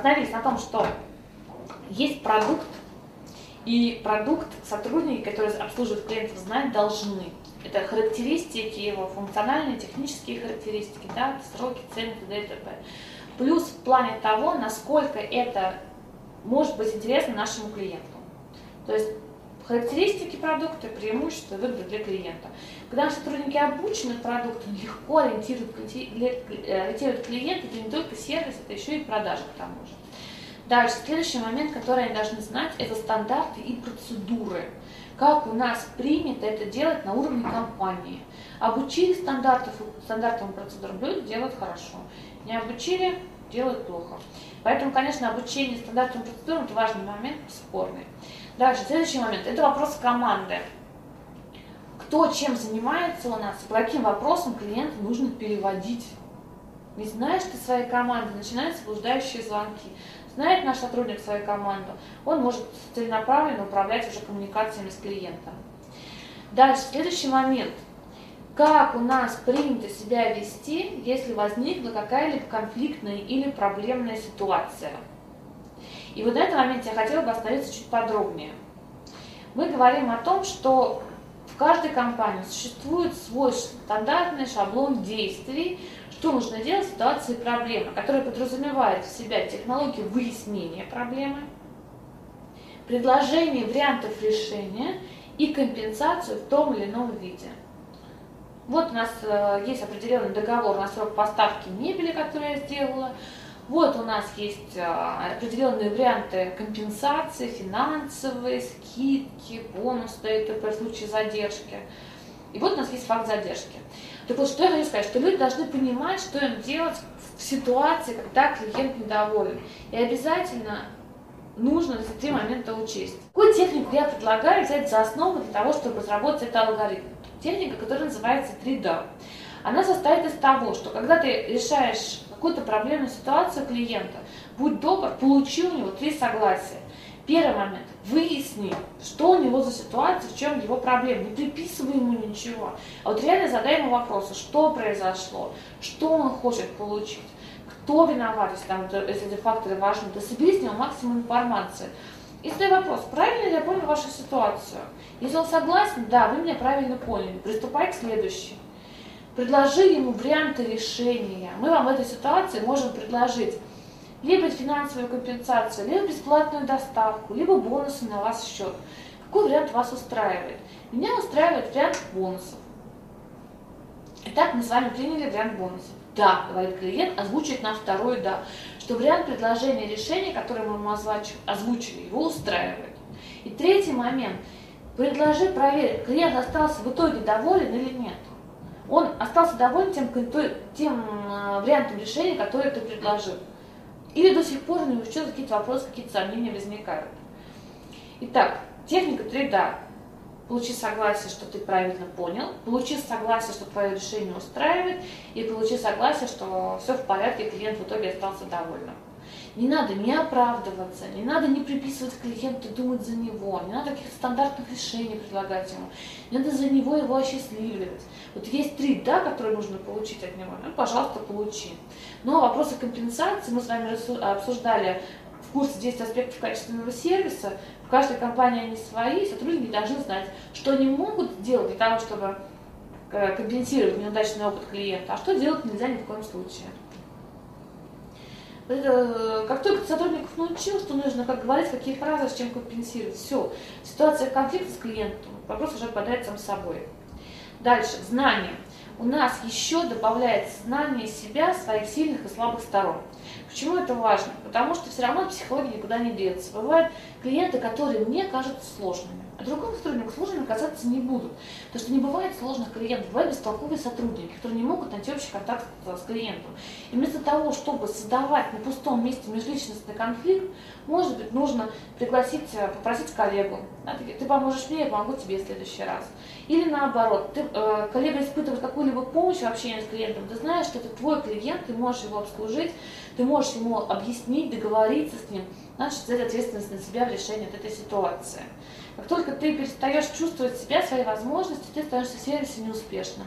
остановились на том, что есть продукт, и продукт сотрудники, которые обслуживают клиентов, знать должны. Это характеристики его, функциональные, технические характеристики, да, сроки, цены, т.д. и т.п. Плюс в плане того, насколько это может быть интересно нашему клиенту. То есть характеристики продукта, преимущества, выгоды для клиента. Когда наши сотрудники обучены продукту, легко ориентируют, э, ориентируют клиента, это не только сервис, это еще и продажи к тому же. Дальше, следующий момент, который они должны знать, это стандарты и процедуры. Как у нас принято это делать на уровне компании. Обучили стандартов, стандартам и процедурам, люди делают хорошо. Не обучили, делают плохо. Поэтому, конечно, обучение стандартам и процедурам – это важный момент, спорный. Дальше, следующий момент – это вопрос команды. Кто чем занимается у нас, по каким вопросам клиента нужно переводить. Не знаешь ты своей команды, начинаются блуждающие звонки. Знает наш сотрудник свою команду, он может целенаправленно управлять уже коммуникациями с клиентом. Дальше, следующий момент. Как у нас принято себя вести, если возникла какая-либо конфликтная или проблемная ситуация – и вот на этом моменте я хотела бы остановиться чуть подробнее. Мы говорим о том, что в каждой компании существует свой стандартный шаблон действий, что нужно делать в ситуации проблемы, который подразумевает в себя технологию выяснения проблемы, предложение вариантов решения и компенсацию в том или ином виде. Вот у нас э, есть определенный договор на срок поставки мебели, который я сделала. Вот у нас есть а, определенные варианты компенсации, финансовые, скидки, бонусы и т.п. в случае задержки. И вот у нас есть факт задержки. Так вот, что я хочу сказать, что люди должны понимать, что им делать в ситуации, когда клиент недоволен. И обязательно нужно эти три момента учесть. Какую технику я предлагаю взять за основу для того, чтобы разработать этот алгоритм? Техника, которая называется 3D. Она состоит из того, что когда ты решаешь какую-то проблемную ситуацию клиента, будь добр, получи у него три согласия. Первый момент. Выясни, что у него за ситуация, в чем его проблема. Не приписывай ему ничего. А вот реально задай ему вопросы, что произошло, что он хочет получить, кто виноват, если, там, если эти факторы важны. Да собери с него максимум информации. И задай вопрос, правильно ли я понял вашу ситуацию? Если он согласен, да, вы меня правильно поняли. Приступай к следующему. Предложи ему варианты решения. Мы вам в этой ситуации можем предложить либо финансовую компенсацию, либо бесплатную доставку, либо бонусы на вас счет. Какой вариант вас устраивает? Меня устраивает вариант бонусов. Итак, мы с вами приняли вариант бонусов. Да, говорит клиент, озвучивает на второй да, что вариант предложения решения, который мы ему озвучили, его устраивает. И третий момент. Предложи проверить, клиент остался в итоге доволен или нет он остался доволен тем, тем э, вариантом решения, который ты предложил. Или до сих пор у него еще какие-то вопросы, какие-то сомнения возникают. Итак, техника 3D. Получи согласие, что ты правильно понял, получи согласие, что твое решение устраивает, и получи согласие, что все в порядке, клиент в итоге остался довольным. Не надо не оправдываться, не надо не приписывать клиенту, думать за него, не надо каких-то стандартных решений предлагать ему, не надо за него его осчастливливать. Вот есть три «да», которые нужно получить от него, ну, пожалуйста, получи. Но вопросы компенсации мы с вами обсуждали в курсе 10 аспектов качественного сервиса. В каждой компании они свои, сотрудники должны знать, что они могут сделать для того, чтобы э, компенсировать неудачный опыт клиента, а что делать нельзя ни в коем случае. Э, как только сотрудников научил, что нужно, как говорить, какие фразы, с чем компенсировать, все. Ситуация конфликта с клиентом, вопрос уже отпадает сам собой. Дальше, знание. У нас еще добавляется знание себя, своих сильных и слабых сторон. Почему это важно? Потому что все равно психология никуда не деться. Бывают клиенты, которые мне кажутся сложными, а другому сотруднику сложными казаться не будут. Потому что не бывает сложных клиентов, бывают бестолковые сотрудники, которые не могут найти общий контакт с клиентом. И вместо того, чтобы создавать на пустом месте межличностный конфликт, может быть, нужно пригласить, э, попросить коллегу. Ты поможешь мне, я помогу тебе в следующий раз. Или наоборот, ты, э, коллега испытывает какую-либо помощь в общении с клиентом, ты знаешь, что это твой клиент, ты можешь его обслужить, ты можешь ему объяснить, договориться с ним, значит, взять ответственность на себя в решении вот этой ситуации. Как только ты перестаешь чувствовать себя, свои возможности, ты становишься в сервисе неуспешным.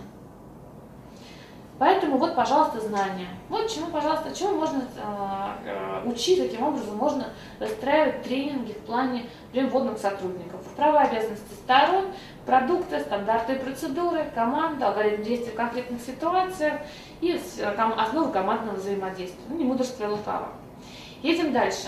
Поэтому вот, пожалуйста, знания. Вот чему, пожалуйста, чему можно э, э учить, каким образом можно выстраивать тренинги в плане прям вводных сотрудников. Права и обязанности сторон, продукты, стандарты и процедуры, команда, алгоритм действия в конкретных ситуациях и основы командного взаимодействия. Ну, не мудрство и лукаво. Едем дальше.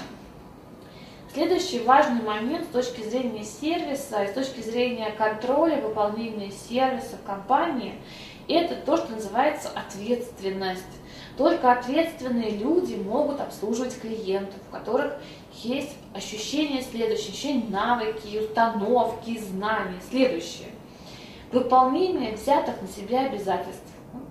Следующий важный момент с точки зрения сервиса и с точки зрения контроля выполнения сервиса в компании – это то, что называется ответственность. Только ответственные люди могут обслуживать клиентов, у которых есть ощущение следующее, ощущение навыки, установки, знания. Следующее. Выполнение взятых на себя обязательств.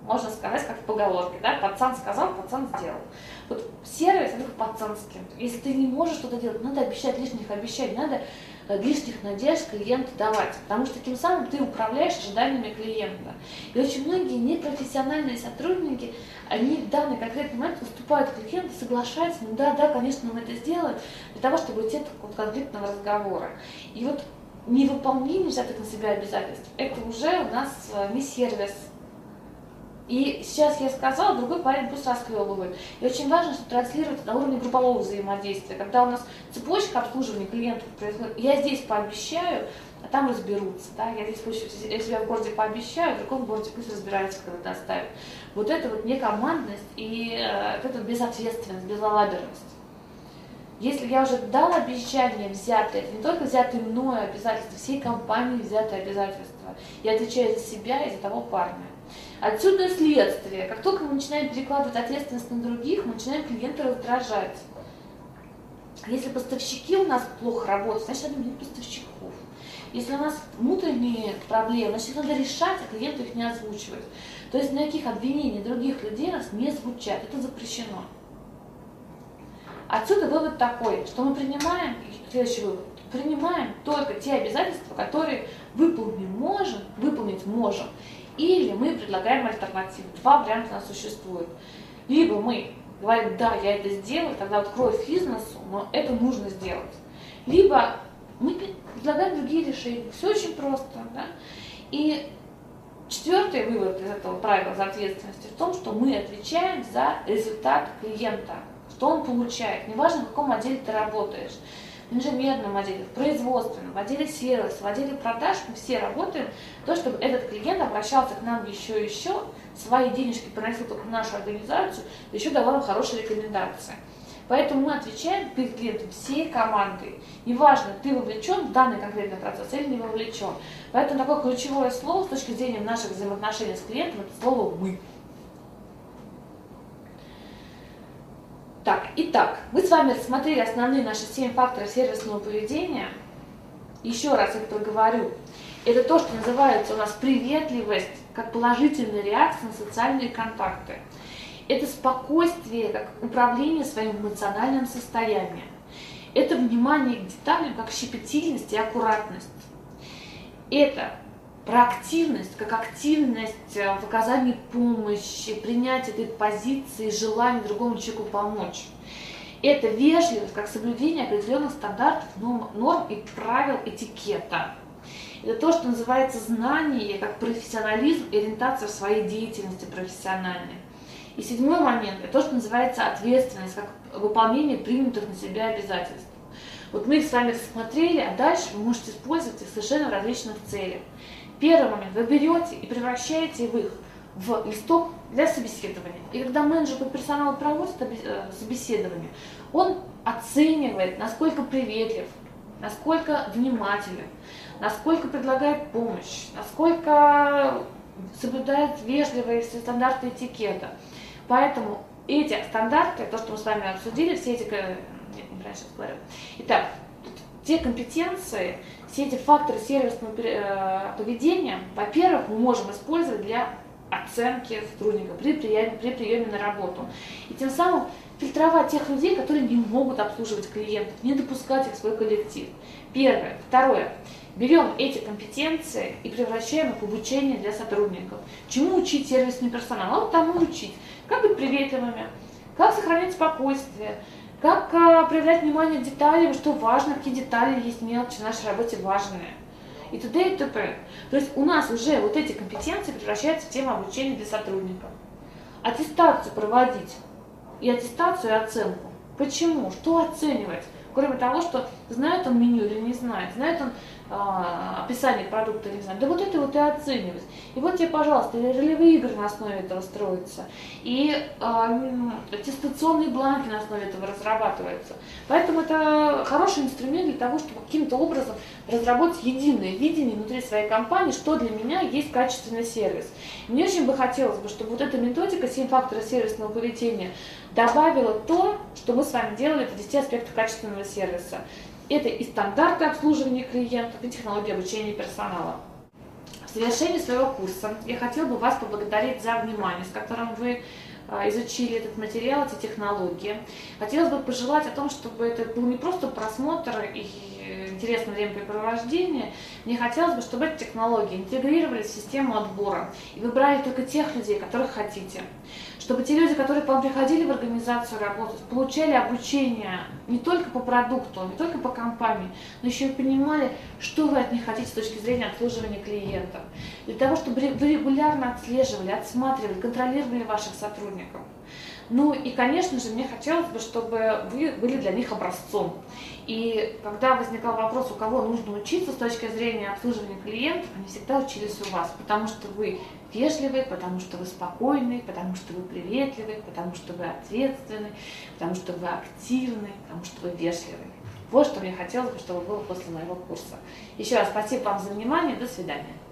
Можно сказать, как в поговорке, да, пацан сказал, пацан сделал. Вот сервис, это пацанский. Если ты не можешь что-то делать, надо обещать лишних обещаний, надо э, лишних надежд клиенту давать, потому что тем самым ты управляешь ожиданиями клиента. И очень многие непрофессиональные сотрудники, они в данный конкретный момент выступают к клиенту, соглашаются, ну да, да, конечно, мы это сделаем, для того, чтобы уйти от конфликтного разговора. И вот невыполнение взятых на себя обязательств, это уже у нас э, не сервис, и сейчас я сказала, другой парень пусть расклевывает. И очень важно, что транслировать на уровне группового взаимодействия. Когда у нас цепочка обслуживания клиентов происходит, я здесь пообещаю, а там разберутся. Да? Я здесь я себя в городе пообещаю, в другом городе пусть разбираются, когда доставят. Вот это вот не командность и э, это безответственность, безалаберность. Если я уже дал обещание взятое, это не только взятые мною обязательства, всей компании взятые обязательства, я отвечаю за себя и за того парня. Отсюда следствие. Как только мы начинаем перекладывать ответственность на других, мы начинаем клиента раздражать. Если поставщики у нас плохо работают, значит надо менять поставщиков. Если у нас внутренние проблемы, значит надо решать, а клиенту их не озвучивать. То есть никаких обвинений других людей у нас не звучат. Это запрещено. Отсюда вывод такой, что мы принимаем, следующий вывод, принимаем только те обязательства, которые выполнить можем, выполнить можем, или мы предлагаем альтернативу. Два варианта у нас существует. Либо мы говорим, да, я это сделаю, тогда вот кровь бизнесу, но это нужно сделать. Либо мы предлагаем другие решения. Все очень просто. Да? И четвертый вывод из этого правила за ответственности в том, что мы отвечаем за результат клиента, что он получает. Неважно, в каком отделе ты работаешь инженерном отделе, в производственном, в отделе сервиса, в отделе продаж, мы все работаем, то, чтобы этот клиент обращался к нам еще и еще, свои денежки приносил только в нашу организацию, еще давал хорошие рекомендации. Поэтому мы отвечаем перед клиентом всей командой. Неважно, ты вовлечен в данный конкретный процесс или не вовлечен. Поэтому такое ключевое слово с точки зрения наших взаимоотношений с клиентом, это слово «мы». Так, итак, мы с вами рассмотрели основные наши семь факторов сервисного поведения. Еще раз их проговорю. Это то, что называется у нас приветливость, как положительная реакция на социальные контакты. Это спокойствие, как управление своим эмоциональным состоянием. Это внимание к деталям, как щепетильность и аккуратность. Это Проактивность, как активность э, в оказании помощи, принятие этой позиции, желание другому человеку помочь. Это вежливость, как соблюдение определенных стандартов, норм и правил этикета. Это то, что называется знание, как профессионализм и ориентация в своей деятельности профессиональной. И седьмой момент – это то, что называется ответственность, как выполнение принятых на себя обязательств. Вот мы их с вами рассмотрели, а дальше вы можете использовать их совершенно в различных целях. Первый момент, вы берете и превращаете их в листок для собеседования. И когда менеджер по персоналу проводит э, собеседование, он оценивает, насколько приветлив, насколько внимателен, насколько предлагает помощь, насколько соблюдает вежливые стандарты этикета. Поэтому эти стандарты, то, что мы с вами обсудили, все эти... Нет, не раньше говорю. Итак, те компетенции, все эти факторы сервисного э, поведения, во-первых, мы можем использовать для оценки сотрудника при приеме, при приеме на работу. И тем самым фильтровать тех людей, которые не могут обслуживать клиентов, не допускать их в свой коллектив. Первое. Второе. Берем эти компетенции и превращаем их в обучение для сотрудников. Чему учить сервисный персонал? А вот тому учить. Как быть приветливыми, как сохранять спокойствие, как э, проявлять внимание к деталям, что важно, какие детали есть мелочи в нашей работе важные. И т.д. и т.п. То есть у нас уже вот эти компетенции превращаются в тему обучения для сотрудников. Аттестацию проводить и аттестацию и оценку Почему? Что оценивать? Кроме того, что знает он меню или не знает, знает он а, описание продукта не знает. Да вот это вот и оценивать. И вот тебе, пожалуйста, ролевые игры на основе этого строятся. И а, аттестационные бланки на основе этого разрабатываются. Поэтому это хороший инструмент для того, чтобы каким-то образом разработать единое видение внутри своей компании, что для меня есть качественный сервис. Мне очень бы хотелось бы, чтобы вот эта методика 7 факторов сервисного поведения добавила то, что мы с вами делали по 10 аспектов качественного сервиса. Это и стандарты обслуживания клиентов, и технологии обучения персонала. В завершении своего курса я хотела бы вас поблагодарить за внимание, с которым вы а, изучили этот материал, эти технологии. Хотелось бы пожелать о том, чтобы это был не просто просмотр и интересное времяпрепровождение, мне хотелось бы, чтобы эти технологии интегрировались в систему отбора и выбрали только тех людей, которых хотите. Чтобы те люди, которые к вам приходили в организацию работать, получали обучение не только по продукту, не только по компании, но еще и понимали, что вы от них хотите с точки зрения обслуживания клиентов. Для того, чтобы вы регулярно отслеживали, отсматривали, контролировали ваших сотрудников. Ну и, конечно же, мне хотелось бы, чтобы вы были для них образцом. И когда возникал вопрос, у кого нужно учиться с точки зрения обслуживания клиентов, они всегда учились у вас, потому что вы вежливый, потому что вы спокойный, потому что вы приветливый, потому что вы ответственный, потому что вы активный, потому что вы вежливый. Вот что мне хотелось бы, чтобы было после моего курса. Еще раз спасибо вам за внимание. До свидания.